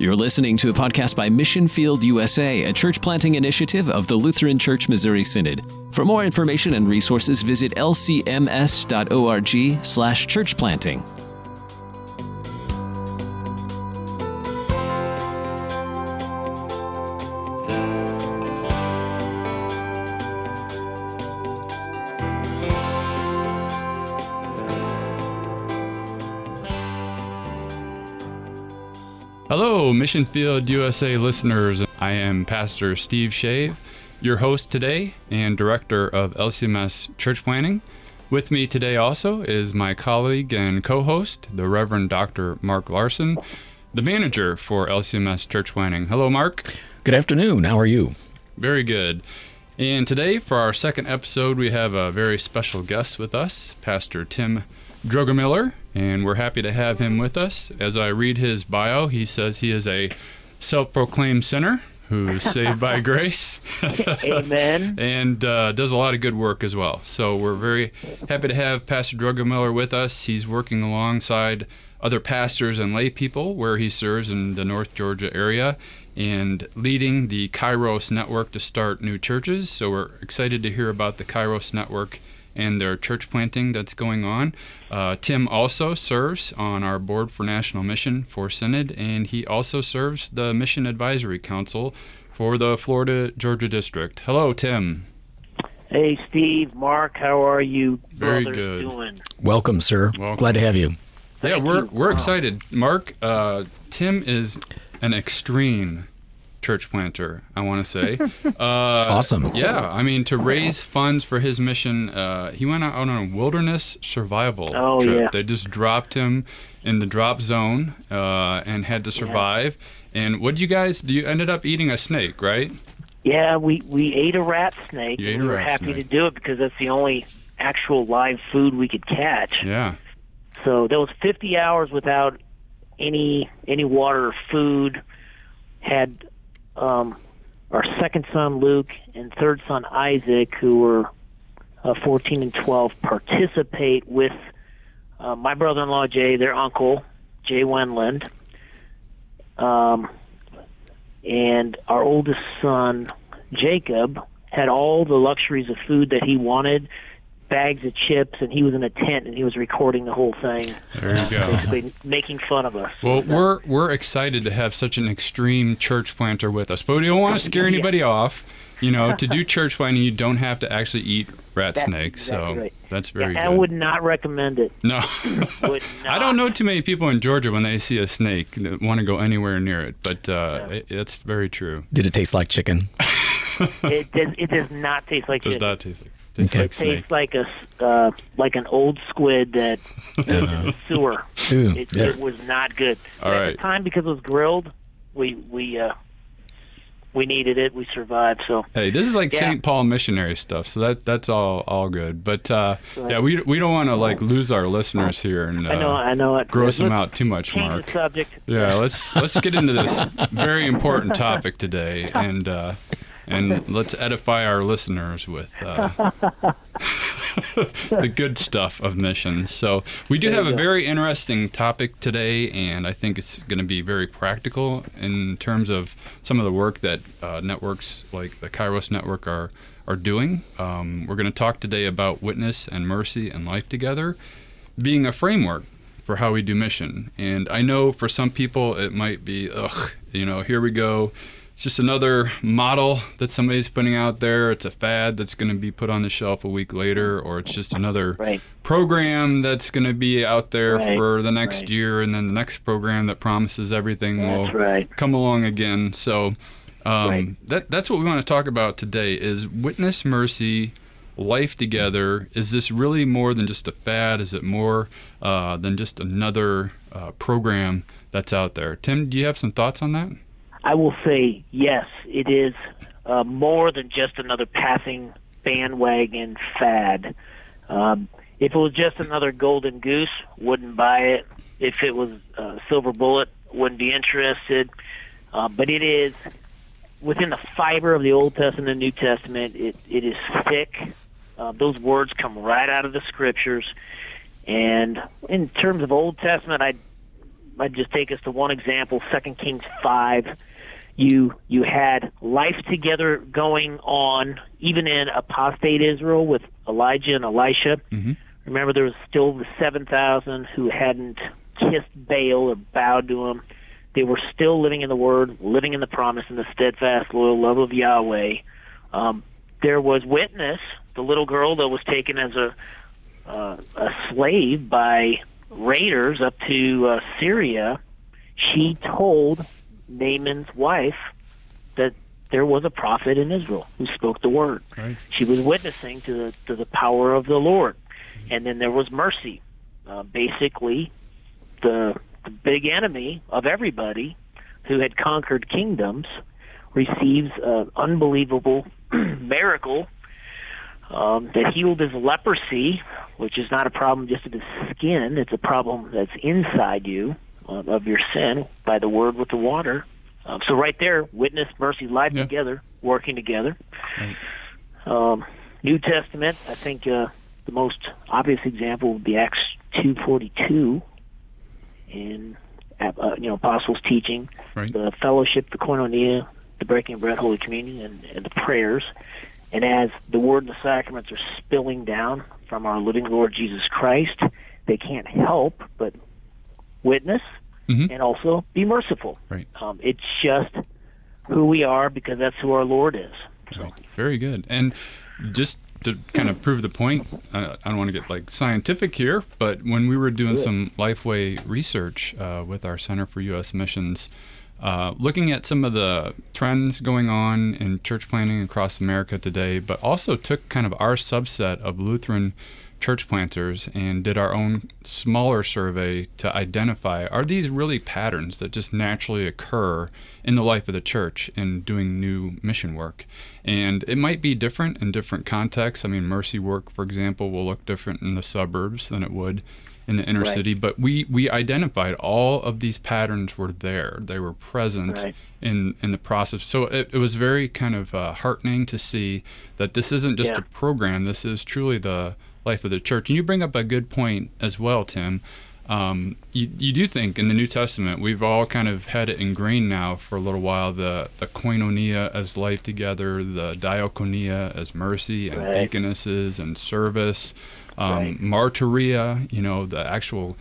You're listening to a podcast by Mission Field USA, a church planting initiative of the Lutheran Church Missouri Synod. For more information and resources, visit lcms.org/slash Mission Field USA listeners. I am Pastor Steve Schave, your host today and director of LCMS Church Planting. With me today also is my colleague and co host, the Reverend Dr. Mark Larson, the manager for LCMS Church Planting. Hello, Mark. Good afternoon. How are you? Very good. And today, for our second episode, we have a very special guest with us, Pastor Tim Droegemueller, and we're happy to have him with us. As I read his bio, he says he is a self proclaimed sinner who's saved by grace. Amen. and uh, does a lot of good work as well. So we're very happy to have Pastor Droegemueller with us. He's working alongside other pastors and lay people where he serves in the North Georgia area and leading the Kairos Network to start new churches. So we're excited to hear about the Kairos Network and their church planting that's going on. Uh, Tim also serves on our board for National Mission for Synod, and he also serves the Mission Advisory Council for the Florida Georgia District. Hello, Tim. Hey, Steve, Mark, how are you Very good. doing? Welcome, sir. Welcome. Glad to have you. yeah, we're you. we're Wow. excited. Mark, uh, Tim is an extreme church planter. I want to say. Uh, Awesome. Yeah, I mean to raise funds for his mission, uh, he went out on a wilderness survival Oh, trip. yeah. They just dropped him in the drop zone uh, and had to survive. And what did you guys? Do you ended up eating a snake, right? Yeah, we, we ate a rat snake. You ate and a we were happy snake. to do it because that's the only actual live food we could catch. Yeah. So that was 50 hours without any any water or food. Had um, our second son Luke and third son Isaac, who were uh, 14 and 12, participate with uh, my brother-in-law Jay, their uncle Jay Wenland, um, and our oldest son Jacob had all the luxuries of food that he wanted. Bags of chips, and he was in a tent, and he was recording the whole thing There you go. basically making fun of us. Well, we're we're excited to have such an extreme church planter with us, but we don't want to scare anybody off. You know, to do church planting, you don't have to actually eat rat That's snakes, so exactly right. that's very I good. would not recommend it. no, Would I don't know too many people in Georgia when they see a snake that want to go anywhere near it, but uh, it, it's very true. Did it taste like chicken? It does. It does not taste like Does chicken. not taste, taste Okay. like It snake. tastes like a s- uh, like an old squid that lives in the sewer. Ooh, It, yeah. it was not good. All At right. the time, because it was grilled, we we uh, we needed it. We survived. So Hey, this is like Yeah. St. Paul missionary stuff, so that that's all all good. But uh, Right. yeah, we we don't want to like lose our listeners here and uh, I know. I know it. gross them Let's out too much, Mark. the subject. Yeah, let's let's get into this very important topic today, and uh, and let's edify our listeners with uh, the good stuff of missions. So we do have a very interesting topic today, and I think it's going to be very practical in terms of some of the work that uh, networks like the Kairos Network are are doing. Um, we're going to talk today about witness and mercy and life together being a framework for how we do mission. And I know for some people it might be, ugh, you know, here we go. It's just another model that somebody's putting out there. It's a fad that's going to be put on the shelf a week later, or it's just another Right. program that's going to be out there Right, for the next right. year, and then the next program that promises everything will That's right. come along again. So um, that that's what we want to talk about today is witness mercy, life together. Is this really more than just a fad? Is it more uh, than just another uh, program that's out there? Tim, do you have some thoughts on that? I will say yes, it is uh, more than just another passing bandwagon fad. Um, if it was just another golden goose, wouldn't buy it. If it was a silver bullet, wouldn't be interested. Uh, but it is within the fiber of the Old Testament and New Testament. It it is thick. Uh, those words come right out of the scriptures. And in terms of Old Testament, I might just take us to one example, Second Kings five. You you had life together going on even in apostate Israel with Elijah and Elisha. Mm-hmm. Remember, there was still the seven thousand who hadn't kissed Baal or bowed to him. They were still living in the Word, living in the promise, and the steadfast, loyal love of Yahweh. Um, there was witness, the little girl that was taken as a uh, a slave by raiders up to uh, Syria. She told Naaman's wife that there was a prophet in Israel who spoke the word. Right. She was witnessing to the to the power of the Lord, and then there was mercy. Uh, basically, the the big enemy of everybody who had conquered kingdoms receives an unbelievable miracle um, that healed his leprosy, which is not a problem just of his skin; it's a problem that's inside you of your sin by the word with the water. Um, so right there, witness, mercy, life Yeah. together, working together. Right. Um, New Testament, I think uh, the most obvious example would be Acts two forty two, in uh, you know apostles teaching, Right. the fellowship, the koinonia, the breaking of bread, Holy Communion, and, and the prayers. And as the word and the sacraments are spilling down from our living Lord Jesus Christ, they can't help but witness Mhm. and also be merciful. Right. Um, it's just who we are because that's who our Lord is. Right. Very good. And just to kind of prove the point, I, I don't want to get like scientific here, but when we were doing some Lifeway research uh, with our Center for U.S. Missions, uh, looking at some of the trends going on in church planting across America today, but also took kind of our subset of Lutheran church planters and did our own smaller survey to identify are these really patterns that just naturally occur in the life of the church in doing new mission work and it might be different in different contexts i mean mercy work for example will look different in the suburbs than it would in the inner Right. city but we we identified all of these patterns were there they were present Right. in in the process. So it, it was very kind of uh, heartening to see that this isn't just Yeah. a program. This is truly the life of the church. And you bring up a good point as well, Tim. Um, you, you do think in the New Testament we've all kind of had it ingrained now for a little while the the koinonia as life together, the diakonia as mercy and Right. deaconesses and service, um, Right. martyria, you know, the actual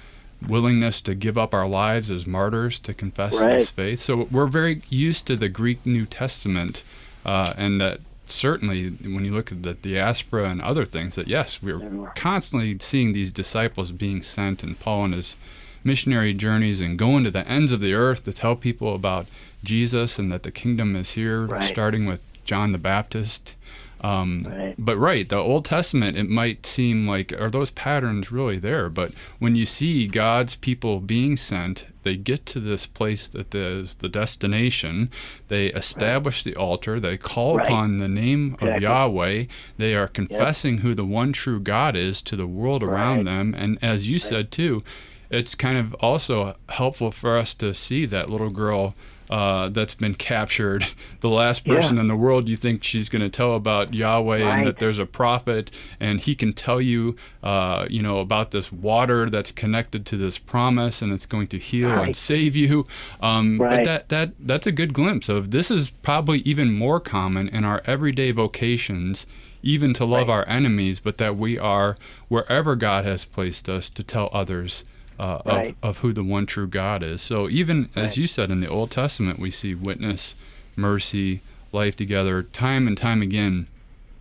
willingness to give up our lives as martyrs to confess Right. this faith. So we're very used to the Greek New Testament, uh, and that certainly when you look at the diaspora and other things, that yes, we're constantly seeing these disciples being sent, and Paul and his missionary journeys and going to the ends of the earth to tell people about Jesus and that the kingdom is here, Right. starting with John the Baptist. Um, Right. But right, the Old Testament, it might seem like are those patterns really there? But when you see God's people being sent, they get to this place that is the destination. They establish the altar. They call Right. upon the name of Yahweh. They are confessing who the one true God is to the world around them. And as you said too, it's kind of also helpful for us to see that little girl uh, that's been captured, the last person Yeah. in the world you think she's going to tell about Yahweh and that there's a prophet and he can tell you, uh, you know, about this water that's connected to this promise and it's going to heal and save you. Um, But that that that's a good glimpse of this is probably even more common in our everyday vocations. Even to love Right. our enemies, but that we are wherever God has placed us to tell others uh, Right. of, of who the one true God is. So even as you said in the Old Testament, we see witness, mercy, life together, time and time again.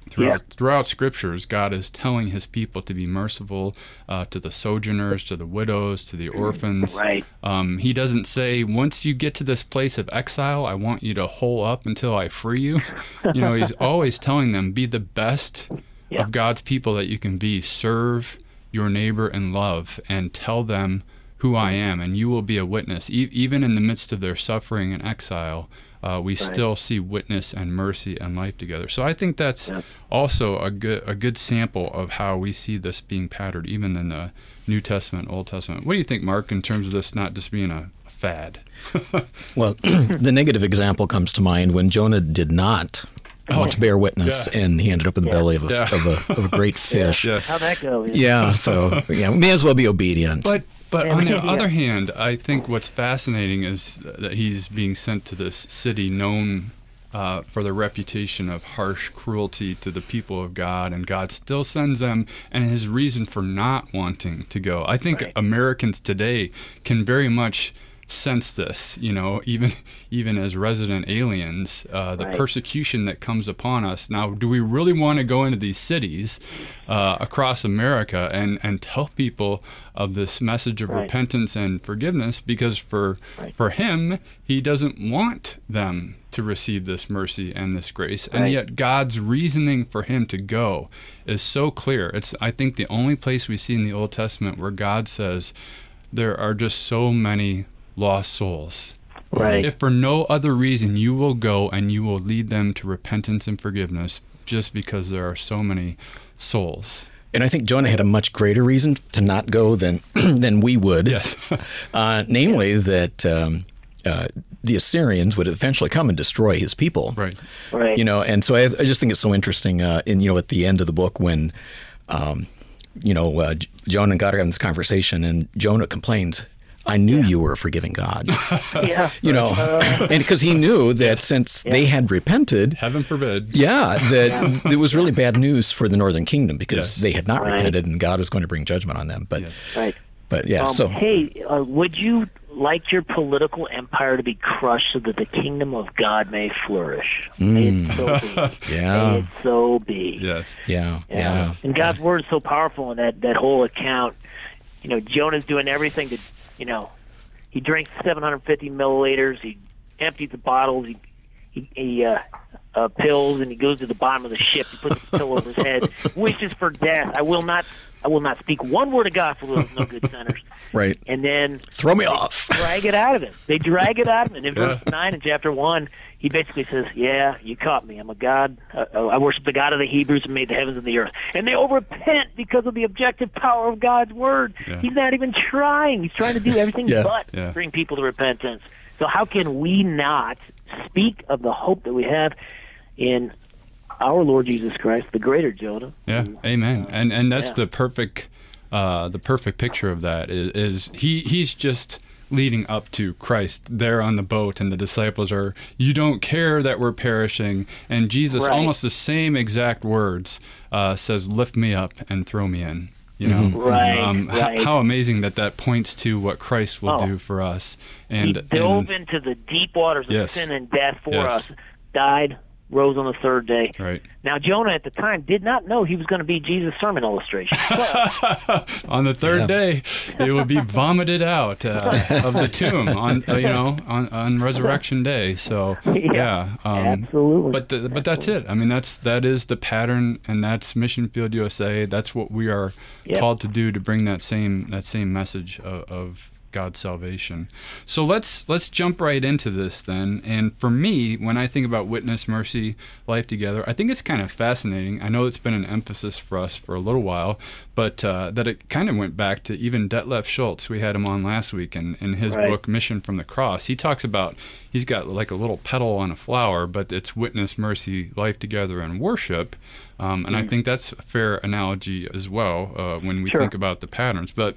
Throughout, throughout scriptures, God is telling his people to be merciful uh, to the sojourners, to the widows, to the orphans. Right. Um, he doesn't say, once you get to this place of exile, I want you to hole up until I free you. you know, he's always telling them, be the best Yeah. of God's people that you can be. Serve your neighbor in love and tell them who I am, and you will be a witness. E- even in the midst of their suffering and exile, uh, we still see witness and mercy and life together. So I think that's Yeah. also a good a good sample of how we see this being patterned, even in the New Testament, Old Testament. What do you think, Mark, in terms of this not just being a fad? Well, the negative example comes to mind when Jonah did not want to bear witness, Yeah. and he ended up in the belly of a, Yeah. of a of a great fish. Yes. How'd that go? Yeah, so yeah, may as well be obedient. But But on the Yeah. other hand, I think what's fascinating is that he's being sent to this city known uh, for the reputation of harsh cruelty to the people of God, and God still sends them, and his reason for not wanting to go. I think Right. Americans today can very much sense this, you know, even even as resident aliens, uh, the Right. persecution that comes upon us. Now, do we really want to go into these cities uh, across America and, and tell people of this message of Right. repentance and forgiveness? Because for Right. for him, he doesn't want them to receive this mercy and this grace, and yet God's reasoning for him to go is so clear. It's I think the only place we see in the Old Testament where God says there are just so many lost souls. Right. If for no other reason, you will go and you will lead them to repentance and forgiveness just because there are so many souls. And I think Jonah had a much greater reason to not go than than we would. Yes. Uh, namely, that um, uh, the Assyrians would eventually come and destroy his people. right. Right. You know, and so I, I just think it's so interesting. Uh, in you know, at the end of the book, when um, you know uh, Jonah and God are having this conversation, and Jonah complains, "I knew you were a forgiving God." yeah. you know, and because he knew that since they had repented, Heaven forbid. yeah, that it was really bad news for the Northern Kingdom because Yes. they had not Right. repented, and God was going to bring judgment on them. But, Right. but yeah, Um, so hey, uh, would you like your political empire to be crushed so that the kingdom of God may flourish? May it so be. Mm. Yeah. May it so be. Yes. yeah, Yeah. yeah, And God's word is so powerful in that that whole account. You know, Jonah's doing everything to, you know, he drank 750 milliliters. He emptied the bottles. He he, he uh, uh, pills and he goes to the bottom of the ship. He puts a pillow over his head. Wishes for death. I will not. I will not speak one word of gospel to those no good sinners. right. And then Throw me off. drag it out of him. They drag it out of him. And in verse 9 in chapter 1, he basically says, Yeah, you caught me. I'm a God. Uh, uh, I worship the God of the Hebrews and made the heavens and the earth. And they all repent because of the objective power of God's word. Yeah. He's not even trying. He's trying to do everything Yeah. but Yeah. bring people to repentance. So, how can we not speak of the hope that we have in our Lord Jesus Christ, the greater Jonah? Yeah, amen. And and that's yeah. the perfect uh, the perfect picture of that is, is he he's just leading up to Christ there on the boat and the disciples are you don't care that we're perishing and Jesus Right. almost the same exact words uh, says lift me up and throw me in you know Right, um, h- right. how amazing that that points to what Christ will Oh. do for us And he and, dove and into the deep waters of Yes. sin and death for Yes. us, died, rose on the third day. right Now, Jonah at the time did not know he was going to be Jesus' sermon illustration. But, on the third Yeah. day it would be vomited out uh, of the tomb on uh, you know on, on resurrection day so yeah, um, absolutely. but the, but that's it i mean that's that is the pattern and that's mission field usa that's what we are Yep. called to do to bring that same that same message of, of God's salvation. So let's let's jump right into this then. And for me, when I think about witness, mercy, life together, I think it's kind of fascinating. I know it's been an emphasis for us for a little while, but uh, that it kind of went back to even Detlev Schulz. We had him on last week, and in his Right. book Mission from the Cross, he talks about he's got like a little petal on a flower, but it's witness, mercy, life together, and worship. Um, and I think that's a fair analogy as well uh, when we Sure. think about the patterns. But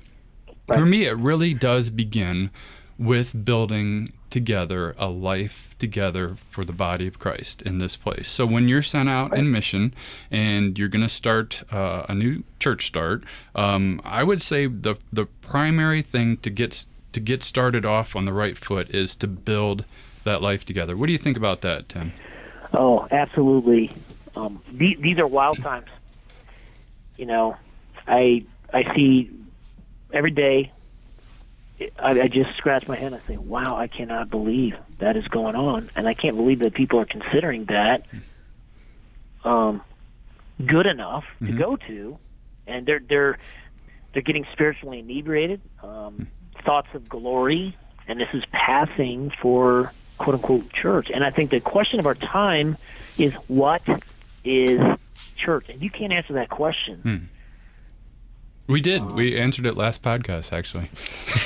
for me, it really does begin with building together a life together for the body of Christ in this place. So when you're sent out in mission and you're going to start uh, a new church start, um, I would say the the primary thing to get to get started off on the right foot is to build that life together. What do you think about that, Tim? oh, absolutely. Um, the, these are wild times. You know, I I see every day. I, I just scratch my head and I say, "Wow, I cannot believe that is going on," and I can't believe that people are considering that um, good enough to go to, and they're they're they're getting spiritually inebriated, um, thoughts of glory, and this is passing for quote unquote church. And I think the question of our time is what is church? And you can't answer that question. We did. We answered it last podcast, actually.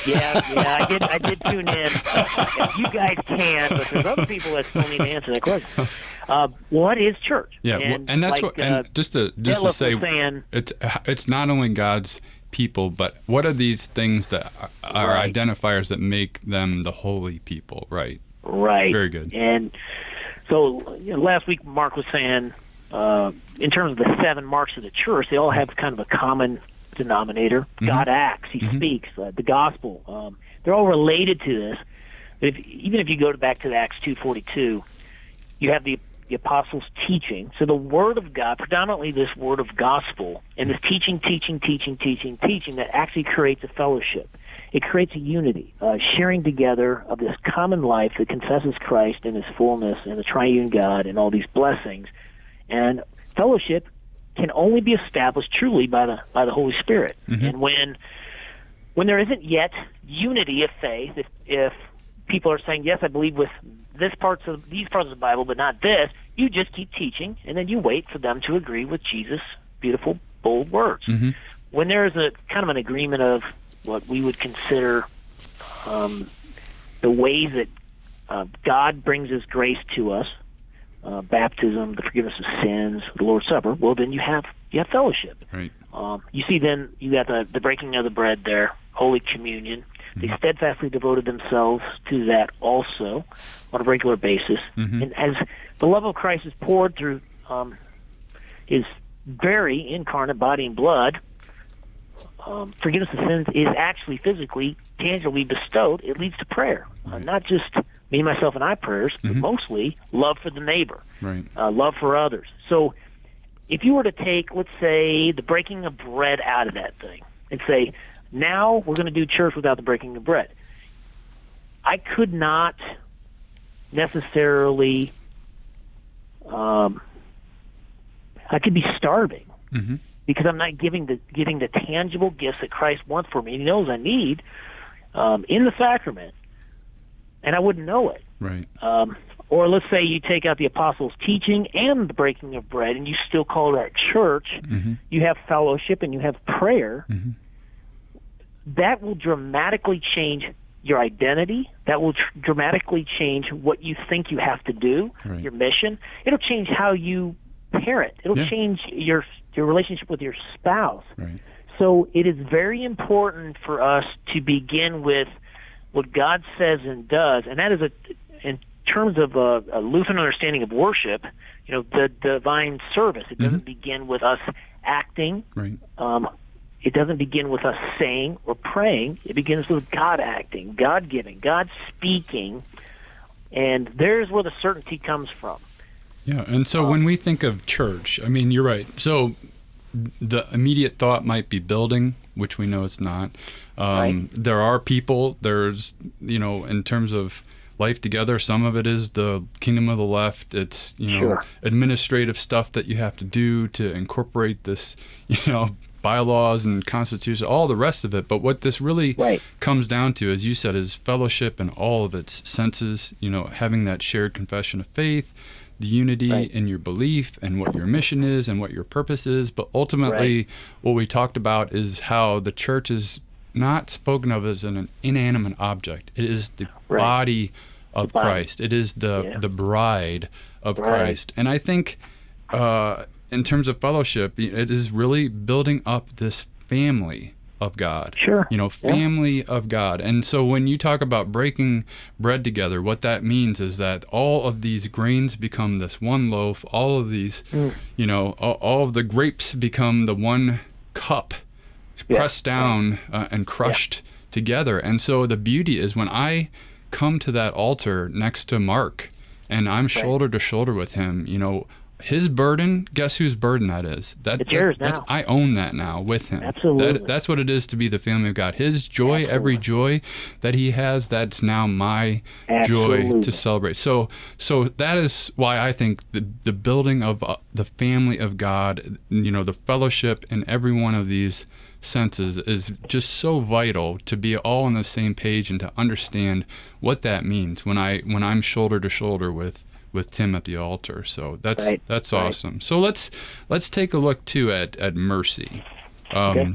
Yeah, yeah, I did. I did tune in. you guys can, but there's other people that still need to answer that question. Uh, what is church? Yeah, and, and, that's like, what. uh, And just to just to say, saying, it's it's not only God's people, but what are these things that are, are Right. identifiers that make them the holy people? Right. Right. Very good. And so you know, last week, Mark was saying, uh, in terms of the seven marks of the church, they all have kind of a common denominator. Mm-hmm. God acts, He speaks, uh, the gospel. Um, they're all related to this. But if, even if you go back to Acts two forty two, you have the the apostles' teaching. So the word of God, predominantly this word of gospel, and this teaching, teaching, teaching, teaching, teaching that actually creates a fellowship. It creates a unity, uh, sharing together of this common life that confesses Christ in His fullness and the Triune God and all these blessings. And fellowship can only be established truly by the by the Holy Spirit. And when when there isn't yet unity of faith, if if people are saying yes, I believe with this parts of these parts of the Bible, but not this, you just keep teaching, and then you wait for them to agree with Jesus' beautiful, bold words. When there is a kind of an agreement of what we would consider um, the ways that uh, God brings His grace to us, uh, baptism, the forgiveness of sins, the Lord's Supper, well, then you have you have fellowship. Right. Um, you see, then you got the, the breaking of the bread there, Holy Communion. They steadfastly devoted themselves to that also on a regular basis. And as the love of Christ is poured through um, his very incarnate body and blood, um, forgiveness of sins is actually physically, tangibly bestowed. It leads to prayer, uh, not just me, myself, and I prayers, but mostly love for the neighbor Right. uh, love for others. So, if you were to take, let's say, the breaking of bread out of that thing and say, now we're going to do church without the breaking of bread, I could not necessarily, um, I could be starving Mhm. because I'm not giving the giving the tangible gifts that Christ wants for me. He knows I need um, in the sacrament, and I wouldn't know it. Right. Um, or let's say you take out the apostles' teaching and the breaking of bread, and you still call that church. Mm-hmm. You have fellowship and you have prayer. Mhm. That will dramatically change your identity. That will tr- dramatically change what you think you have to do, Right. your mission. It'll change how you parent. It'll Yeah. change your your relationship with your spouse. Right. So it is very important for us to begin with what God says and does, and that is a in terms of a, a Lutheran understanding of worship. You know, the divine service. It doesn't begin with us acting. Right. Um, it doesn't begin with us saying or praying. It begins with God acting, God giving, God speaking, and there's where the certainty comes from. Yeah, and so when we think of church, I mean, you're right. So the immediate thought might be building, which we know it's not. Um, Right. There are people. There's, you know, in terms of life together, some of it is the kingdom of the left. It's, you know, Sure. administrative stuff that you have to do to incorporate this, you know, bylaws and constitution, all the rest of it. But what this really Right. comes down to, as you said, is fellowship in all of its senses. You know, having that shared confession of faith, the unity Right. in your belief and what your mission is and what your purpose is. But ultimately, what we talked about is how the church is not spoken of as an inanimate object. It is the Right. body of body. Christ. It is the Yeah. the bride of Right. Christ. And I think, uh, in terms of fellowship, it is really building up this family of God. Sure. You know, Yeah. family of God. And so when you talk about breaking bread together, what that means is that all of these grains become this one loaf, all of these, Mm. you know, all, all of the grapes become the one cup Yeah. pressed down uh, and crushed together. And so the beauty is when I come to that altar next to Mark and I'm shoulder to shoulder with him, you know, his burden, guess whose burden that is? That, It's that- yours that's- now. I own that now with him. Absolutely. That, that's what it is to be the family of God. His joy, every joy that he has, that's now my joy to celebrate. So, so that is why I think the the building of uh, the family of God, you know, the fellowship in every one of these senses is just so vital to be all on the same page and to understand what that means when I when I'm shoulder to shoulder with with Tim at the altar. So that's Right, that's right. awesome. So let's let's take a look too at at mercy. Um, Okay.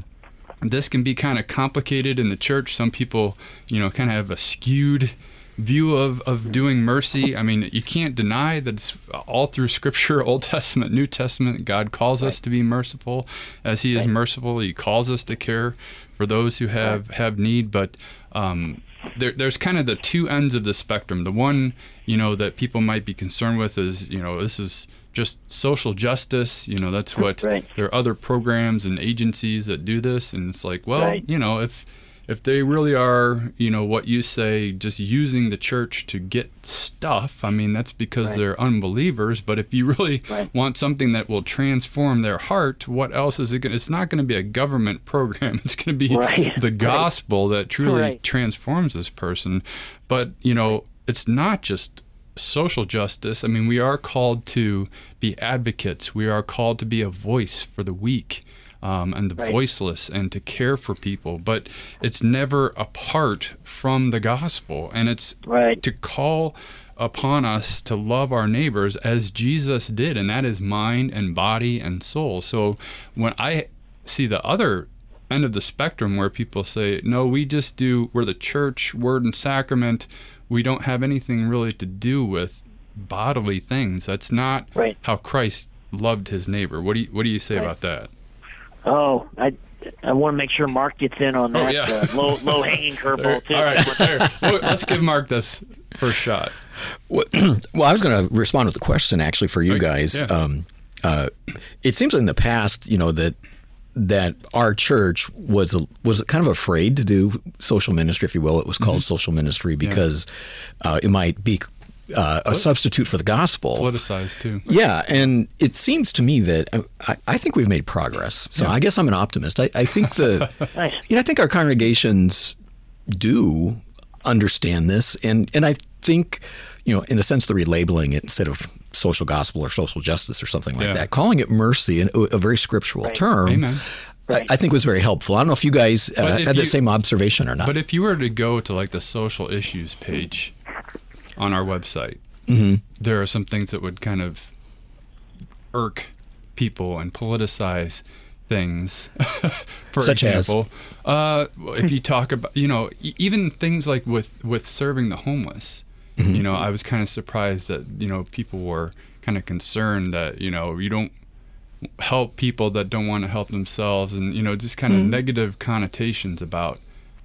This can be kind of complicated in the church. Some people, you know, kind of have a skewed view of, of doing mercy. I mean, you can't deny that it's all through Scripture, Old Testament, New Testament. God calls us to be merciful, as He is merciful. He calls us to care for those who have have need. But um, there, there's kind of the two ends of the spectrum. The one, you know, that people might be concerned with is, you know, this is just social justice. You know, that's what Right. there are other programs and agencies that do this, and it's like, well, Right. you know, if if they really are, you know, what you say, just using the church to get stuff, I mean, that's because Right. they're unbelievers. But if you really Right. want something that will transform their heart, what else is it going to? It's not going to be a government program. It's going to be Right. the gospel that truly transforms this person. But, you know, it's not just social justice. I mean, we are called to be advocates, we are called to be a voice for the weak. Um, and the Right. voiceless, and to care for people, but it's never apart from the gospel, and it's Right. to call upon us to love our neighbors as Jesus did, and that is mind and body and soul. So when I see the other end of the spectrum where people say, no, we just do, we're the church, word and sacrament, we don't have anything really to do with bodily things. That's not Right. how Christ loved his neighbor. What do you, what do you say Right. about that? Oh, I I want to make sure Mark gets in on Oh, that yeah. uh, low low hanging curveball too. all right, there. Let's give Mark this first shot. Well, well, I was going to respond with a question actually for you Right, guys. yeah. Um, uh, it seems in the past, you know, that that our church was a, was kind of afraid to do social ministry, if you will. It was called social ministry because uh, it might be uh, a substitute for the gospel. Politicized too. Yeah, and it seems to me that I, I think we've made progress. So I guess I'm an optimist. I, I think the Nice. you know I think our congregations do understand this, and and I think you know in a sense the relabeling it instead of social gospel or social justice or something like Yeah. that, calling it mercy, and a very scriptural term. Amen. I, I think was very helpful. I don't know if you guys uh, if had the you- same observation or not. But if you were to go to like the social issues page on our website, Mm-hmm. there are some things that would kind of irk people and politicize things. For Such as? example, uh, if you talk about, you know, even things like with with serving the homeless. Mm-hmm. You know, I was kind of surprised that you know people were kind of concerned that you know you don't help people that don't want to help themselves, and you know, just kind Mm-hmm. of negative connotations about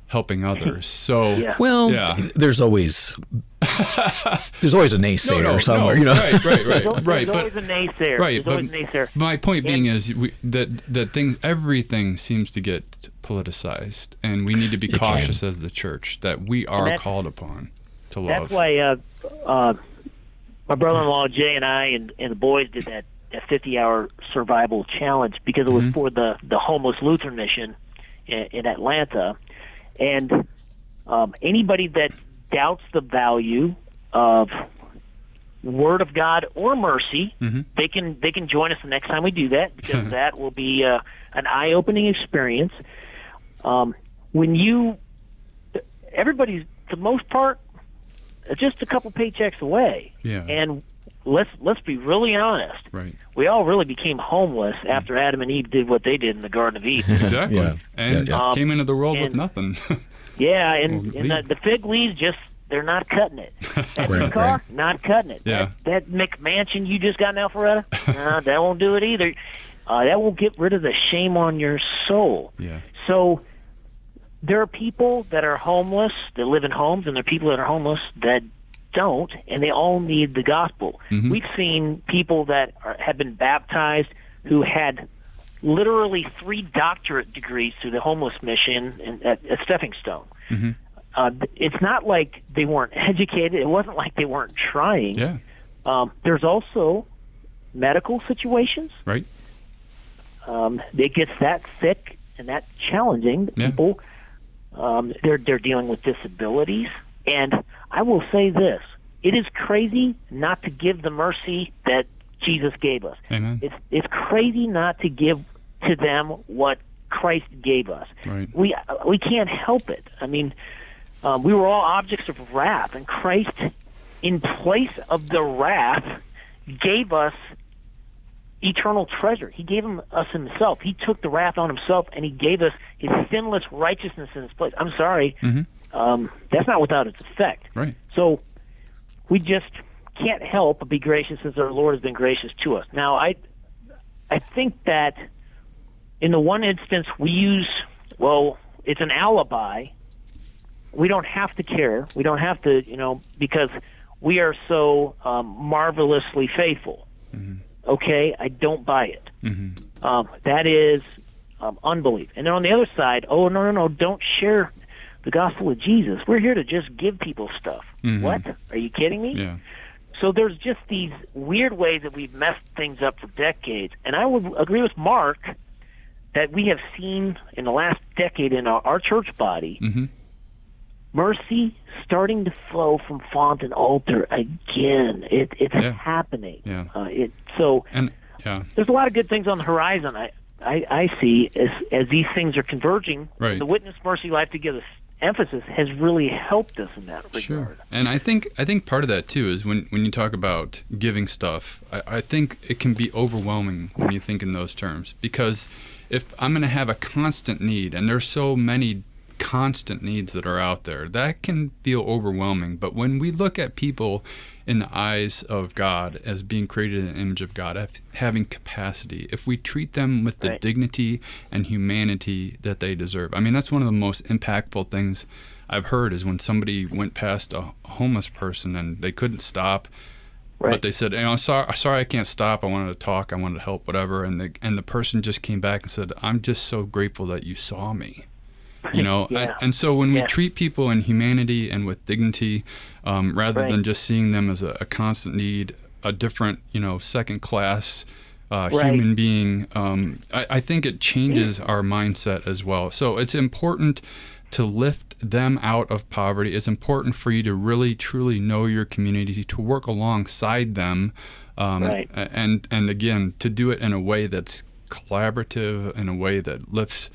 helping others. So Yeah. well, Yeah. there's always there's always a naysayer somewhere. you know, right, right, right, There's, right. there's But always a naysayer. right, there's always but a naysayer. my point being is we, that that things, everything seems to get politicized, and we need to be It can. cautious as the church that we are called upon to love. That's why uh, uh, my brother-in-law Jay and I and, and the boys did that, that 50-hour survival challenge because it was for the the homeless Lutheran mission in, in Atlanta, and um, anybody that doubts the value of Word of God or mercy, Mhm. they can they can join us the next time we do that because that will be uh, an eye-opening experience. Um, when you, everybody's for the most part, just a couple paychecks away, Yeah. and let's let's be really honest. right, We all really became homeless after Adam and Eve did what they did in the Garden of Eden. exactly, Yeah. and Yeah, yeah. came into the world with nothing. Yeah, and, and the, the fig leaves just they're not cutting it. That Right, car, right. not cutting it. Yeah. That, that McMansion you just got in Alpharetta, nah, that won't do it either. Uh, that won't get rid of the shame on your soul. yeah, So there are people that are homeless that live in homes, and there are people that are homeless that don't, and they all need the gospel. Mhm. We've seen people that are, have been baptized who had literally three doctorate degrees through the homeless mission in, at, at Stepping Stone. Mhm. Uh, it's not like they weren't educated. It wasn't like they weren't trying. yeah, Um, there's also medical situations right, um, it gets that sick and that challenging. Yeah. People, um, they're they're dealing with disabilities, and I will say this: it is crazy not to give the mercy that Jesus gave us. amen, It's it's crazy not to give to them what Christ gave us. right, We we can't help it. I mean, um, we were all objects of wrath, and Christ, in place of the wrath, gave us eternal treasure. He gave him, us Himself. He took the wrath on Himself, and He gave us His sinless righteousness in His place. I'm sorry. Mhm. Um, that's not without its effect. Right. So we just can't help but be gracious as our Lord has been gracious to us. Now, I I think that in the one instance we use well, it's an alibi. We don't have to care. We don't have to, you know, because we are so um, marvelously faithful. Okay, I don't buy it. Um, that is um, unbelief. And then on the other side, oh no no no, don't share the gospel of Jesus. We're here to just give people stuff. What? Are you kidding me? Yeah. So there's just these weird ways that we've messed things up for decades. And I would agree with Mark that we have seen in the last decade in our, our church body Mhm. mercy starting to flow from font and altar again. It, it's Yeah. happening. Yeah. Uh, it, so And yeah. there's a lot of good things on the horizon. I, I, I see as as these things are converging. Right. The witness mercy life together emphasis has really helped us in that regard. Sure. And I think I think part of that too is when, when you talk about giving stuff, I, I think it can be overwhelming when you think in those terms. Because if I'm gonna have a constant need and there's so many constant needs that are out there, that can feel overwhelming. But when we look at people in the eyes of God as being created in the image of God, having capacity, if we treat them with the Right. dignity and humanity that they deserve. I mean, that's one of the most impactful things I've heard is when somebody went past a homeless person and they couldn't stop, Right. but they said, "You know, sorry, sorry, I can't stop. I wanted to talk. I wanted to help, whatever." And the and the person just came back and said, "I'm just so grateful that you saw me." You know, Yeah. and, so when we Yeah. treat people in humanity and with dignity, um, rather Right. than just seeing them as a, a constant need, a different, you know, second class uh, Right. human being, um, I, I think it changes our mindset as well. So it's important to lift them out of poverty. It's important for you to really, truly know your community, to work alongside them, um, Right. and and again to do it in a way that's collaborative, in a way that lifts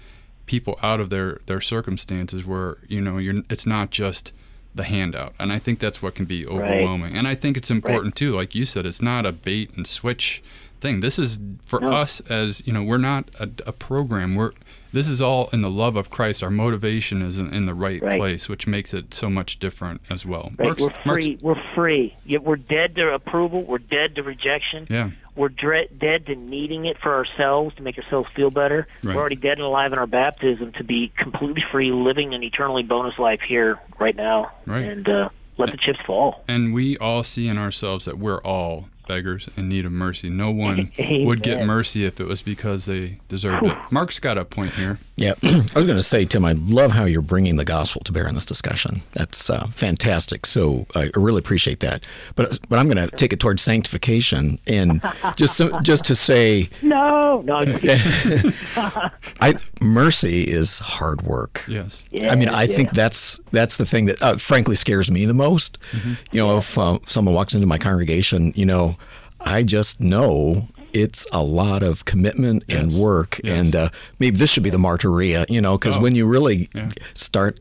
people out of their their circumstances, where you know you're. It's not just the handout, and I think that's what can be overwhelming. And I think it's important too, like you said, it's not a bait and switch thing. This is for No. us as you know, we're not a, a program. We're this is all in the love of Christ. Our motivation is in, in the right, Right. place, which makes it so much different as well. Right, Mark's- we're Mark's- free. We're free. Yet we're dead to approval. We're dead to rejection. yeah, We're dre- dead to needing it for ourselves to make ourselves feel better. Right. We're already dead and alive in our baptism to be completely free, living an eternally bonus life here, right now, Right. and uh, let the chips fall. and we all see in ourselves that we're all beggars in need of mercy. No one would get mercy if it was because they deserved it. Mark's got a point here. Yeah, I was going to say, Tim, I love how you're bringing the gospel to bear in this discussion. That's uh, fantastic. So I really appreciate that. But but I'm going to take it towards sanctification and just so, just to say, No, no. I'm. I mercy is hard work. Yes. I mean, I Yeah, think that's that's the thing that uh, frankly scares me the most. You know, if uh, someone walks into my congregation, you know, I just know it's a lot of commitment and work, Yes. and uh, maybe this should be the martyria. You know, because when you really Yeah. start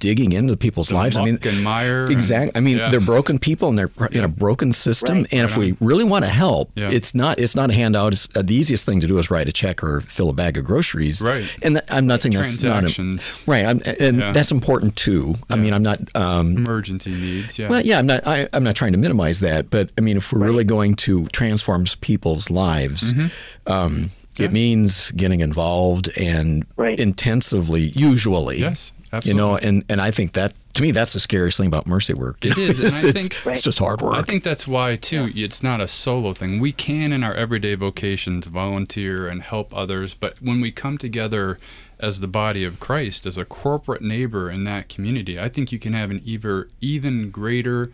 digging into people's lives, I mean, and mire and- exactly. I mean, yeah. they're broken people and they're in a broken system. Right. And if we really want to help, Yeah. it's not it's not a handout. It's, uh, the easiest thing to do is write a check or fill a bag of groceries. Right. And that, I'm not saying that's not a, Right, I'm, and Yeah. that's important too. I mean, I'm not. Um, emergency needs. Yeah. well, yeah, I'm not. I, I'm not trying to minimize that, but I mean, if we're really going to transform people's lives, Mm-hmm. um, it means getting involved and Right. intensively. Usually, Yes, You know, and and I think that to me that's the scariest thing about mercy work. It know, is, and I think- it's just hard work. I think that's why too. It's not a solo thing. We can, in our everyday vocations, volunteer and help others. But when we come together as the body of Christ, as a corporate neighbor in that community, I think you can have an even even greater,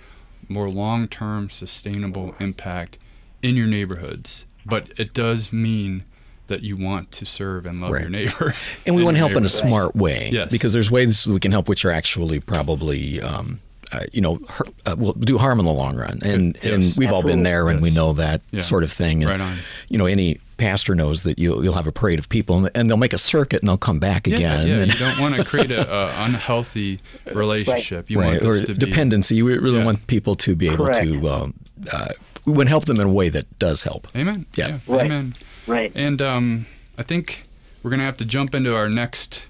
more long-term, sustainable impact in your neighborhoods. But it does mean that you want to serve and love Right. your neighbor. and we want to help in a smart way. Yes. Because there's ways we can help which are actually probably, um, uh, you know, har- uh, will do harm in the long run. And Yes. and we've all been there, and we know that Yeah. sort of thing. And, Right on. You know, any pastor knows that you'll you'll have a parade of people, and, and they'll make a circuit, and they'll come back Yeah, again. yeah. and, You don't want to create a, a unhealthy relationship. You right, want or this to be dependency. We really Yeah. want people to be able Correct. to. Um, uh, we want to help them in a way that does help. Amen. Yeah. Right. Amen. Right. And um, I think we're gonna have to jump into our next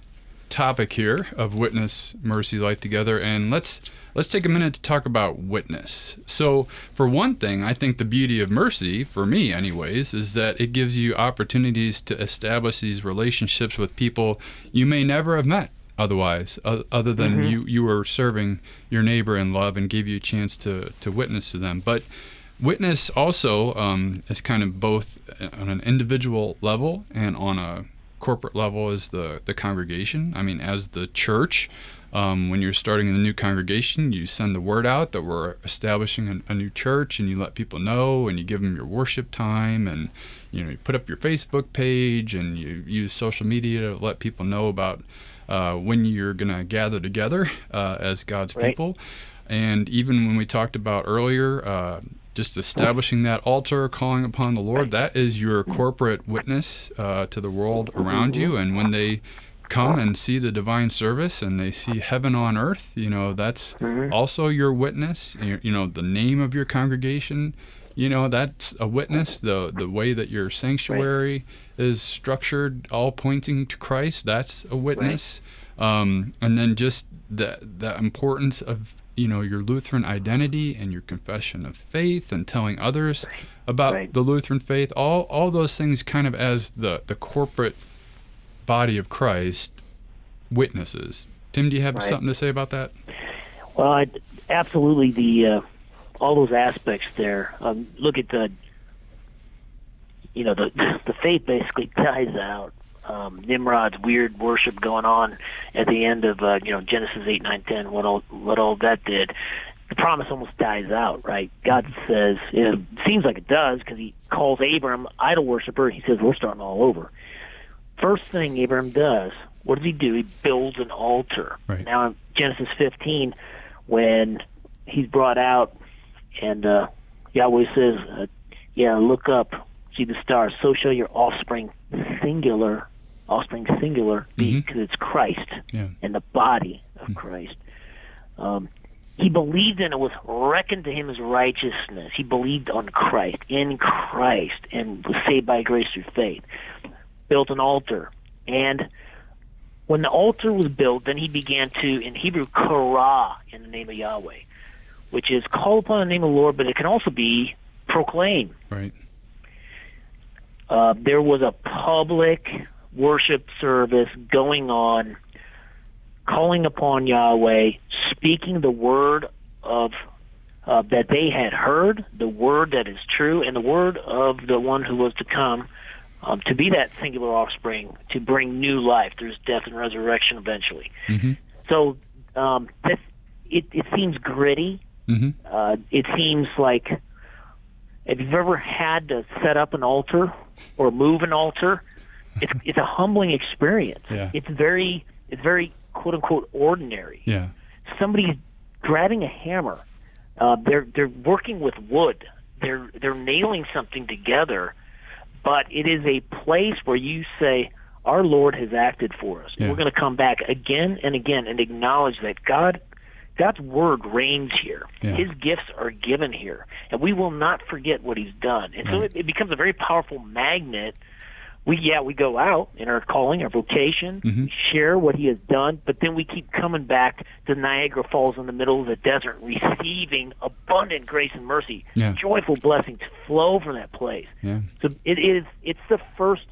topic here of witness, mercy, life together, and let's let's take a minute to talk about witness. So, for one thing, I think the beauty of mercy, for me, anyways, is that it gives you opportunities to establish these relationships with people you may never have met otherwise, other than mm-hmm. you you were serving your neighbor in love and gave you a chance to to witness to them, but witness also um, is kind of both on an individual level and on a corporate level as the the congregation. I mean, as the church, um, when you're starting a new congregation, you send the word out that we're establishing a, a, new church, and you let people know, and you give them your worship time, and you know you put up your Facebook page, and you use social media to let people know about uh, when you're going to gather together uh, as God's right. people. And even when we talked about earlier, uh, just establishing that altar, calling upon the Lord, that is your corporate witness uh, to the world around you. And when they come and see the divine service and they see heaven on earth, you know, that's mm-hmm. also your witness. You know, the name of your congregation, you know, that's a witness. The the way that your sanctuary right. is structured, all pointing to Christ, that's a witness. Right. Um, and then just the the importance of you know your Lutheran identity and your confession of faith and telling others about right. the Lutheran faith all all those things kind of as the the corporate body of Christ witnesses. Tim, do you have right. something to say about that? Well, I, absolutely. The uh, all those aspects there. Um, look at the, you know, the the faith basically dies out. Um, Nimrod's weird worship going on at the end of uh, you know Genesis eight nine ten. What all what all that did. The promise almost dies out, right? God says it seems like it does because He calls Abram idol worshiper. He says we're starting all over. First thing Abram does, what does he do? He builds an altar. Right. Now in Genesis 15, when he's brought out, and uh, Yahweh says, uh, "Yeah, look up, see the stars. So shall your offspring, singular, offspring singular, mm-hmm. because it's Christ yeah. and the body of mm-hmm. Christ." Um, he believed and it was reckoned to him as righteousness. He believed on Christ, in Christ, and was saved by grace through faith built an altar. And when the altar was built, then he began to, in Hebrew, kara in the name of Yahweh, which is call upon the name of the Lord, but it can also be proclaim. Right. Uh, there was a public worship service going on, calling upon Yahweh, speaking the word of uh, that they had heard, the word that is true, and the word of the one who was to come, um, to be that singular offspring, to bring new life. There's death and resurrection eventually. Mm-hmm. So um, this, it, it seems gritty. Mm-hmm. Uh, it seems like if you've ever had to set up an altar or move an altar, it's it's a humbling experience. Yeah. It's very it's very quote unquote ordinary. Yeah. Somebody's grabbing a hammer. Uh, they're they're working with wood. They're they're nailing something together but it is a place where you say, Our Lord has acted for us. Yeah. We're going to come back again and again and acknowledge that God God's word reigns here. Yeah. His gifts are given here, and we will not forget what He's done. And so it, it becomes a very powerful magnet we yeah we go out in our calling our vocation mm-hmm. share what he has done but then we keep coming back to niagara falls in the middle of the desert receiving abundant grace and mercy yeah. joyful blessings flow from that place yeah. so it is it's the first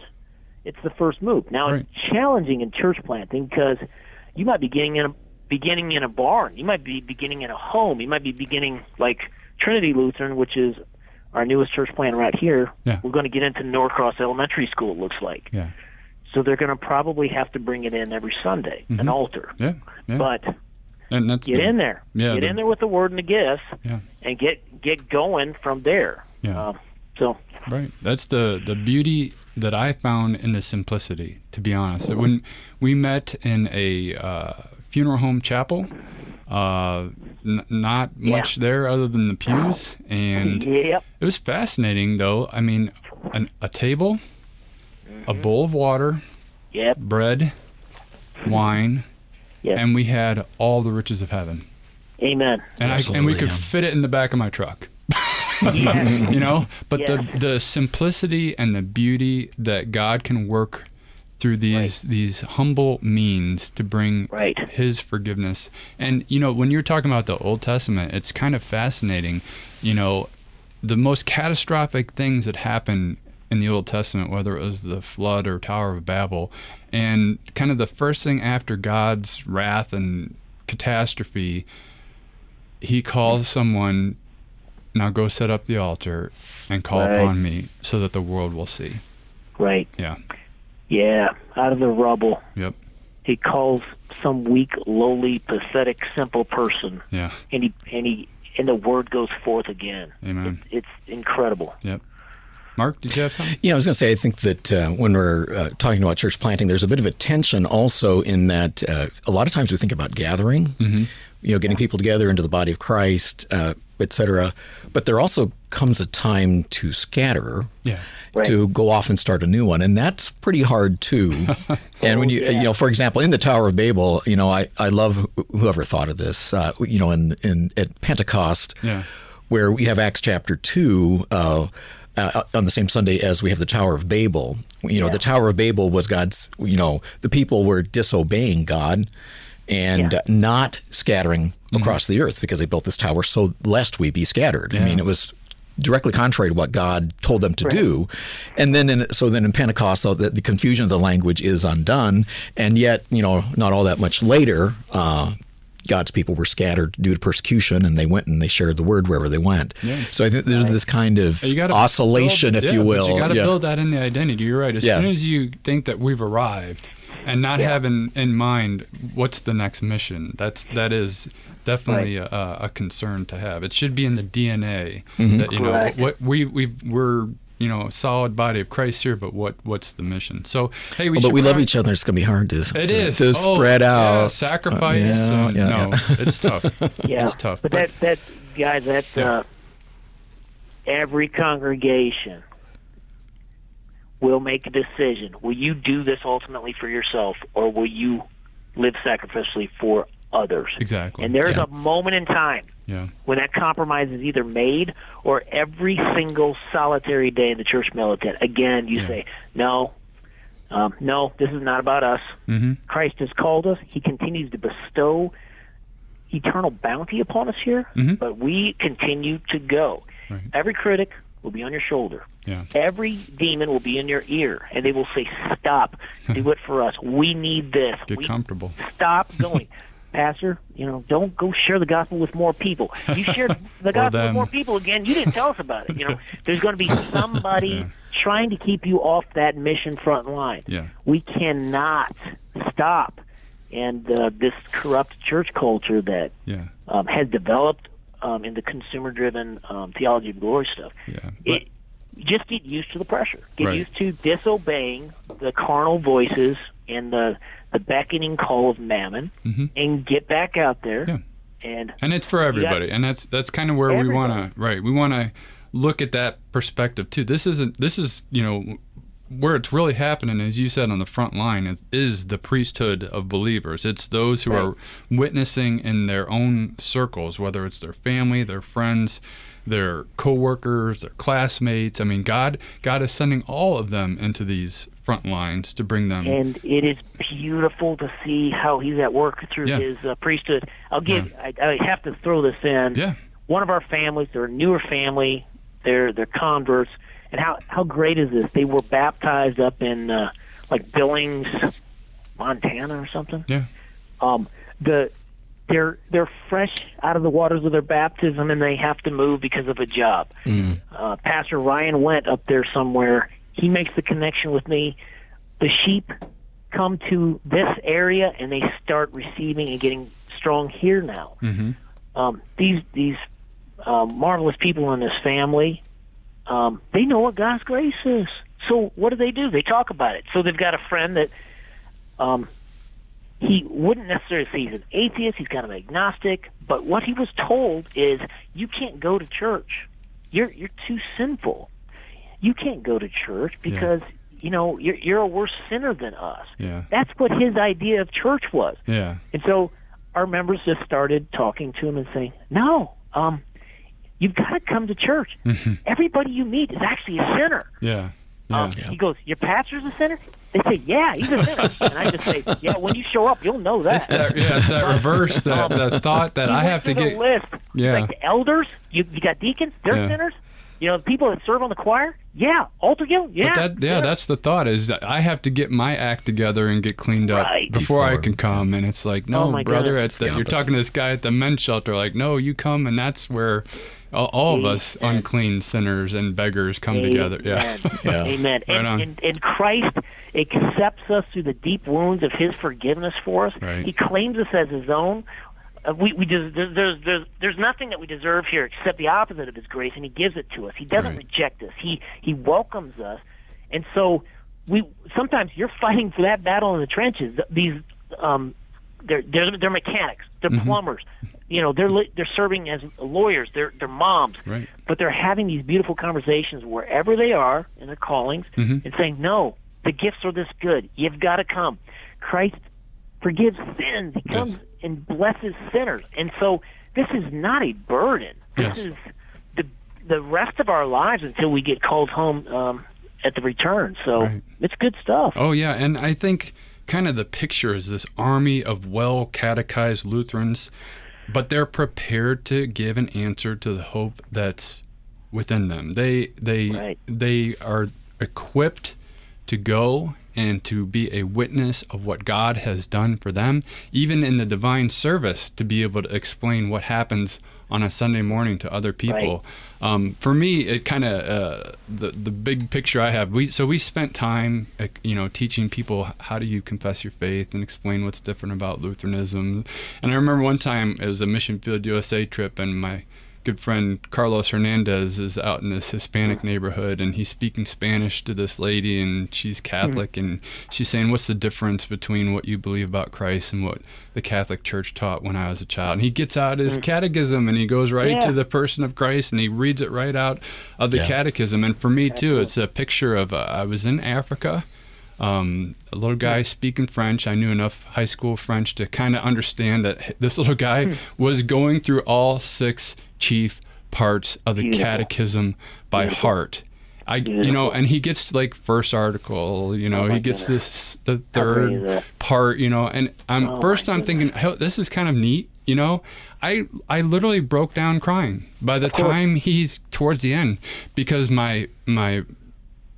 it's the first move now right. it's challenging in church planting because you might be getting in a beginning in a barn you might be beginning in a home you might be beginning like trinity lutheran which is our newest church plan right here, yeah. we're going to get into Norcross Elementary School. It looks like. Yeah. So they're going to probably have to bring it in every Sunday, mm-hmm. an altar. Yeah. yeah. But and that's get the, in there. Yeah, get the, in there with the word and the gifts. Yeah. And get get going from there. Yeah. Uh, so. Right. That's the the beauty that I found in the simplicity. To be honest, That when we met in a uh, funeral home chapel uh, n- not yeah. much there other than the pews, and yep. it was fascinating though. I mean, an, a table, mm-hmm. a bowl of water, yep. bread, wine, yep. and we had all the riches of heaven. Amen. And I and we could fit it in the back of my truck. you know, but yes. the the simplicity and the beauty that God can work through these these humble means to bring Right. his forgiveness. And you know, when you're talking about the Old Testament, it's kind of fascinating. You know, the most catastrophic things that happen in the Old Testament, whether it was the flood or Tower of Babel, and kind of the first thing after God's wrath and catastrophe, he calls hmm. someone, now go set up the altar and call Right. upon me so that the world will see. Right. Yeah. Yeah. Out of the rubble. Yep. He calls some weak, lowly, pathetic, simple person, Yeah. and he and he and the word goes forth again. Amen. It's incredible. Yep. Mark, did you have something? Yeah, I was going to say, I think that uh, when we're uh, talking about church planting, there's a bit of a tension also in that uh, a lot of times we think about gathering, you know, getting people together into the body of Christ, uh, et cetera. But there also comes a time to scatter. Yeah. Right. To go off and start a new one, and that's pretty hard too. and when you, you know, for example, in the Tower of Babel, you know, I, I love whoever thought of this. Uh, you know, in in at Pentecost, Yeah. where we have Acts chapter 2 uh, uh, on the same Sunday as we have the Tower of Babel. You know, the Tower of Babel was God's, you know, the people were disobeying God and Yeah. not scattering across the earth because they built this tower so lest we be scattered. I mean, it was directly contrary to what God told them to do. And then in, so then in Pentecost, so the, the confusion of the language is undone. And yet, you know, not all that much later, uh, God's people were scattered due to persecution, and they went and they shared the word wherever they went. Yeah. So I think there's this kind of You gotta oscillation, build- if yeah, you but will. You got to Yeah. build that in the identity. You're right. As Yeah. soon as you think that we've arrived, and not having in mind what's the next mission, that's that is definitely a, a concern to have. It should be in the DNA Mm-hmm. that you know Correct. what we we we're you know solid body of Christ here, but what what's the mission? So hey, we Well, but should we love each other. It's going to be hard to, It to, is to Oh, spread yeah, out. sacrifice. yeah, and, yeah, no, yeah. it's tough. Yeah, It's tough, But, but- that that guys, that's Yeah. uh, every congregation will make a decision. Will you do this ultimately for yourself, or will you live sacrificially for others? Exactly. And there's Yeah. a moment in time yeah. when that compromise is either made or every single solitary day in the church militant, again, you Yeah. say, no, um, no, this is not about us. Mm-hmm. Christ has called us. He continues to bestow eternal bounty upon us here, Mhm. but we continue to go. Right. Every critic will be on your shoulder. Yeah. Every demon will be in your ear, and they will say, "Stop! Do it for us. We need this. Get we comfortable. stop going." Pastor, you know, don't go share the gospel with more people. You shared the gospel with more people again. You didn't tell us about it. You know, there's going to be somebody Yeah. trying to keep you off that mission front line. Yeah. We cannot stop. And uh, this corrupt church culture that Yeah. um, has developed um, in the consumer-driven um, theology of glory stuff, Yeah. But, it, just get used to the pressure. Get Right. used to disobeying the carnal voices and the the beckoning call of mammon, Mhm. and get back out there. Yeah. And and it's for everybody and that's that's kind of where we want to right we want to look at that perspective too this isn't this is you know where it's really happening as you said on the front line is, is the priesthood of believers it's those who are witnessing in their own circles whether it's their family their friends their co-workers their classmates i mean god god is sending all of them into these front lines to bring them and it is beautiful to see how he's at work through Yeah. his uh, priesthood. I'll give. I, I have to throw this in. yeah One of our families, they're a newer family. They're they're converts, and how how great is this? They were baptized up in uh, like Billings, Montana, or something. yeah Um, the they're they're fresh out of the waters of their baptism, and they have to move because of a job. Uh, Pastor Ryan went up there somewhere. He makes the connection with me. The sheep come to this area, and they start receiving and getting strong here now. hmm Um, these these um, marvelous people in this family, um, they know what God's grace is. So what do they do? They talk about it. So they've got a friend that um, he wouldn't necessarily say he's an atheist. He's kind of agnostic. But what he was told is, you can't go to church. You're you're too sinful. You can't go to church because you know you're you're a worse sinner than us. yeah That's what his idea of church was. yeah And so our members just started talking to him and saying, "No, um, you've got to come to church. Everybody you meet is actually a sinner." yeah yeah Um, He goes, "Your pastor's a sinner." They say, "Yeah, he's a sinner," and I just say, "Yeah, when you show up, you'll know that." That, yeah, it's that reverse, that, um, that thought that I have to through get. list. Yeah. like the elders. You you got deacons, they're Yeah. sinners. You know, the people that serve on the choir, yeah, altar guild, yeah, But that, yeah, that's the thought is that I have to get my act together and get cleaned up Right. before, I can come. And it's like, oh no, Oh, brother, goodness. it's that you're talking to this guy at the men's shelter. Like, no, you come, and that's where all, all of us unclean sinners and beggars come together. Yeah, Amen. Yeah. Amen. Right and, and, and Christ accepts us through the deep wounds of His forgiveness for us. Right. He claims us as His own. Uh, we we des- there's, there's there's nothing that we deserve here except the opposite of His grace, and He gives it to us. He doesn't Right. reject us. He He welcomes us, and so we sometimes you're fighting for that battle in the trenches. These um, they're they're, they're mechanics, they're Mm-hmm. You know, they're they're serving as lawyers, they're they're moms, Right. but they're having these beautiful conversations wherever they are in their callings Mm-hmm. and saying, "No, the gifts are this good. You've got to come." Christ forgives sins. He comes Yes. and blesses sinners, and so this is not a burden. This Yes. is the the rest of our lives until we get called home um, at the return. So Right. it's good stuff. Oh yeah, and I think kind of the picture is this army of well catechized Lutherans, but they're prepared to give an answer to the hope that's within them. They they Right. they are equipped to go and to be a witness of what God has done for them, even in the divine service, to be able to explain what happens on a Sunday morning to other people. Um, for me, it kind of uh, the the big picture I have. We so we spent time, uh, you know, teaching people how do you confess your faith and explain what's different about Lutheranism. And I remember one time it was a Mission Field USA trip, and my good friend Carlos Hernandez is out in this Hispanic mm-hmm. neighborhood and he's speaking Spanish to this lady and she's Catholic mm-hmm. and she's saying what's the difference between what you believe about Christ and what the Catholic Church taught when I was a child. And he gets out his mm. catechism and he goes right Yeah. to the person of Christ and he reads it right out of the Yeah. catechism. And for me too, it's a picture of uh, I was in Africa um, a little guy speaking French. I knew enough high school French to kind of understand that this little guy Hmm. was going through all six chief parts of the Beautiful. catechism by heart. I, you know, and he gets like first article, you know, Oh, he gets goodness. this the How great is third part, you know, and I'm Oh, first I'm thinking, "Hell, this is kind of neat, you know. I I literally broke down crying by the time he's towards the end because my my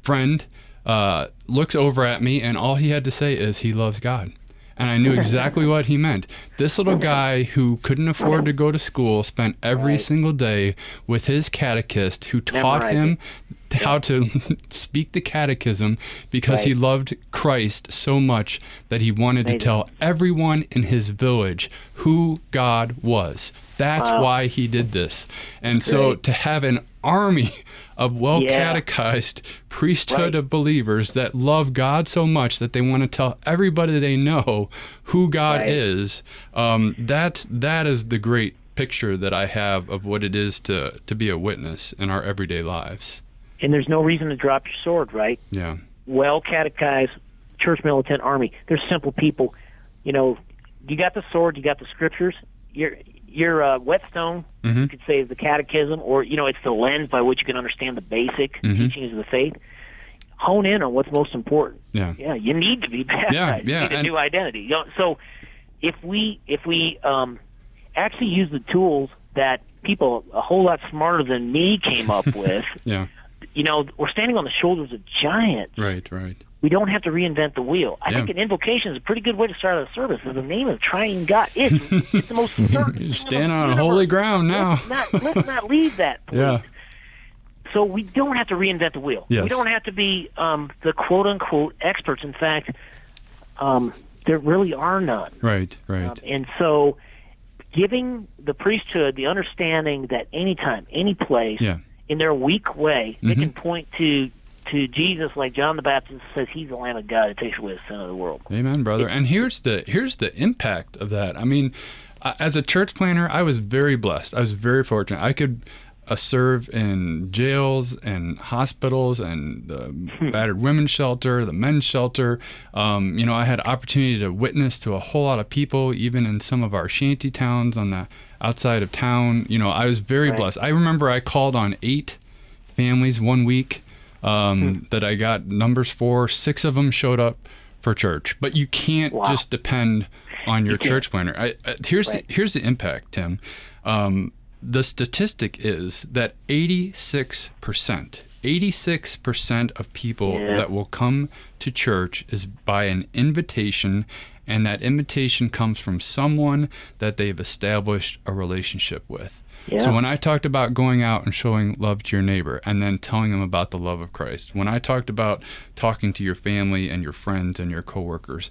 friend uh, looks over at me, and all he had to say is he loves God. And I knew exactly what he meant. This little guy who couldn't afford to go to school spent every Right. single day with his catechist who taught him how to speak the catechism because he loved Christ so much that he wanted to tell everyone in his village who God was. That's Wow. why he did this. And so to have an army of well Yeah. catechized priesthood Right. of believers that love God so much that they want to tell everybody they know who God Right. is, um, that that is the great picture that I have of what it is to to be a witness in our everyday lives. And there's no reason to drop your sword, right? Yeah. well catechized church militant army. They're simple people. You know, you got the sword, you got the scriptures. Your your uh, whetstone, Mhm. you could say, is the catechism, or you know, it's the lens by which you can understand the basic Mhm. teachings of the faith. Hone in on what's most important. Yeah. Yeah, you need to be baptized. yeah, You need a and- new identity. You know, so if we if we um, actually use the tools that people a whole lot smarter than me came up with, Yeah. you know, we're standing on the shoulders of giants Right. Right. We don't have to reinvent the wheel. I Yeah. think an invocation is a pretty good way to start a service. In the name of triune God, it's, it's the most certain. standing on universe. holy ground now. Let's not, let's not leave that. Please. Yeah. So we don't have to reinvent the wheel. Yes. We don't have to be um, the quote unquote experts. In fact, um, there really are none. Right. Right. Um, and so, giving the priesthood the understanding that anytime, any place, Yeah. in their weak way, they Mhm. can point to to Jesus, like John the Baptist says, He's the Lamb of God that takes away the sin of the world. Amen, brother. And here's the here's the impact of that. I mean, uh, as a church planner, I was very blessed. I was very fortunate. I could uh, serve in jails and hospitals and the battered women's shelter, the men's shelter. Um, you know, I had opportunity to witness to a whole lot of people, even in some of our shanty towns on the outside of town. You know, I was very Right. blessed. I remember I called on eight families one week um, that I got numbers for. Six of them showed up for church, but you can't Wow. just depend on your can't. church planner. I, I, here's Right. the, here's the impact, Tim. Um, the statistic is that 86 percent. 86% of people Yeah. that will come to church is by an invitation, and that invitation comes from someone that they've established a relationship with. So when I talked about going out and showing love to your neighbor and then telling them about the love of Christ, when I talked about talking to your family and your friends and your coworkers,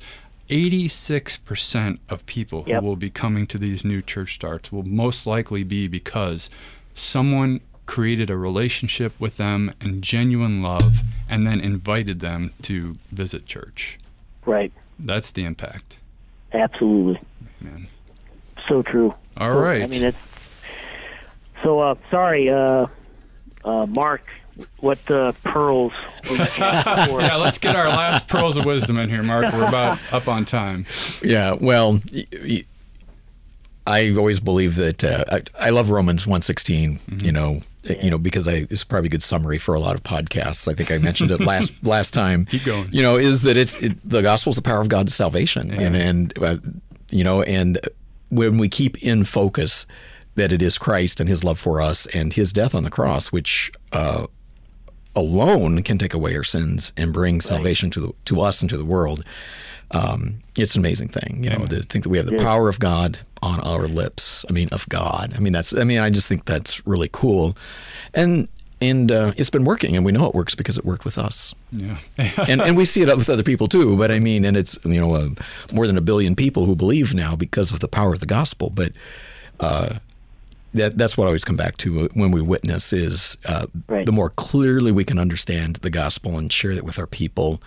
86% of people Yep. who will be coming to these new church starts will most likely be because someone created a relationship with them and genuine love and then invited them to visit church. Right. That's the impact. Absolutely. Man. So true. All So, right. I mean, it's so. Uh, sorry, uh, uh, Mark. What uh, pearls? were you for? Yeah, let's get our last pearls of wisdom in here, Mark. We're about up on time. Yeah, well, y- y- I always believe that uh, I, I love Romans one You know, you know because I it's probably a good summary for a lot of podcasts. I think I mentioned it last last time. Keep going. You know, is that it's it, the gospel is the power of God to salvation, and and uh, you know, and when we keep in focus that it is Christ and His love for us and His death on the cross, which. Uh, alone can take away our sins and bring salvation to the to us and to the world. Um, it's an amazing thing, you know, to think that we have the power of God on our lips. I mean, of God. I mean, that's. I mean, I just think that's really cool, and and uh, it's been working, and we know it works because it worked with us, Yeah. and and we see it with other people too. But I mean, and it's you know uh, more than a billion people who believe now because of the power of the gospel. But uh, that that's what I always come back to uh, when we witness is uh, Right. the more clearly we can understand the gospel and share it with our people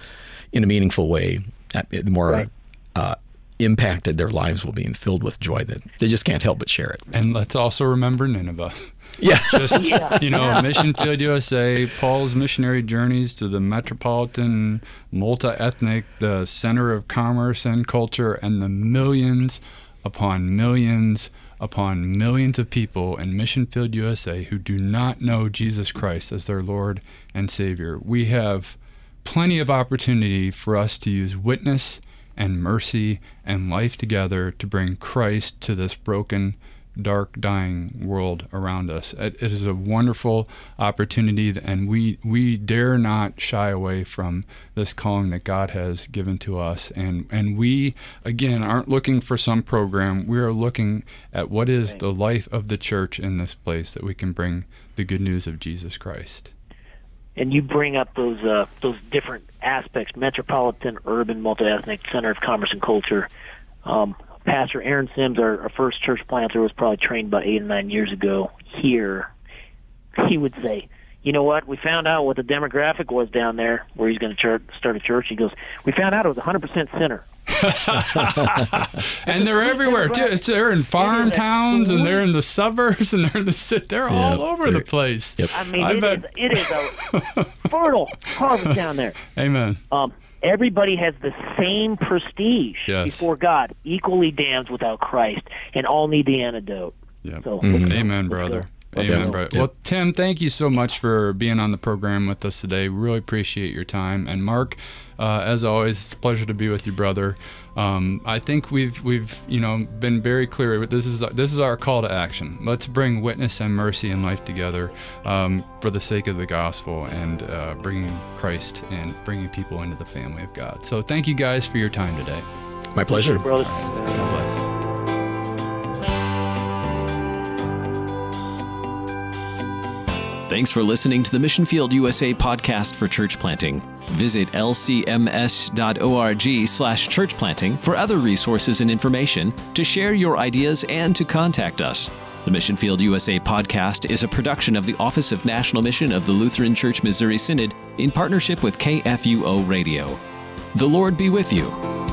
in a meaningful way, uh, the more Right. uh, impacted their lives will be and filled with joy that they just can't help but share it. and let's also remember Nineveh. Yeah. Just Yeah. you know, Yeah. Mission Field USA, Paul's missionary journeys to the metropolitan, multi-ethnic, the center of commerce and culture, and the millions upon millions upon millions of people in Mission Field USA who do not know Jesus Christ as their Lord and Savior. We have plenty of opportunity for us to use witness and mercy and life together to bring Christ to this broken, dark, dying world around us. It, it is a wonderful opportunity, and we we dare not shy away from this calling that God has given to us. And and we again aren't looking for some program. We are looking at what is the life of the church in this place that we can bring the good news of Jesus Christ. and you bring up those uh, those different aspects: metropolitan, urban, multi-ethnic, center of commerce and culture. Um, Pastor Aaron Sims, our, our first church planter, was probably trained about eight or nine years ago here. He would say, "You know what? We found out what the demographic was down there where he's going to church, start a church." He goes, "We found out it was 100% center." and they're everywhere too. It's, they're in farm towns and they're in the suburbs and they're in the city. They're all over the place. Yep. I mean, I it bet- is, it is a fertile harvest down there. Amen. um, everybody has the same prestige Yes. before God, equally damned without Christ, and all need the antidote. Yep. So, Amen, brother. Let's Amen, go. brother. Yep. Well, Tim, thank you so much for being on the program with us today. Really appreciate your time. And Mark, uh, as always, it's a pleasure to be with you, brother. Um, I think we've we've you know been very clear. This is this is our call to action. Let's bring witness and mercy and life together um, for the sake of the gospel and uh, bringing Christ and bringing people into the family of God. So thank you guys for your time today. My pleasure. brother. God bless. Thanks for listening to the Mission Field USA podcast for church planting. Visit lcms.org slash church planting for other resources and information, to share your ideas, and to contact us. The Mission Field USA podcast is a production of the Office of National Mission of the Lutheran Church Missouri Synod in partnership with KFUO Radio. The Lord be with you.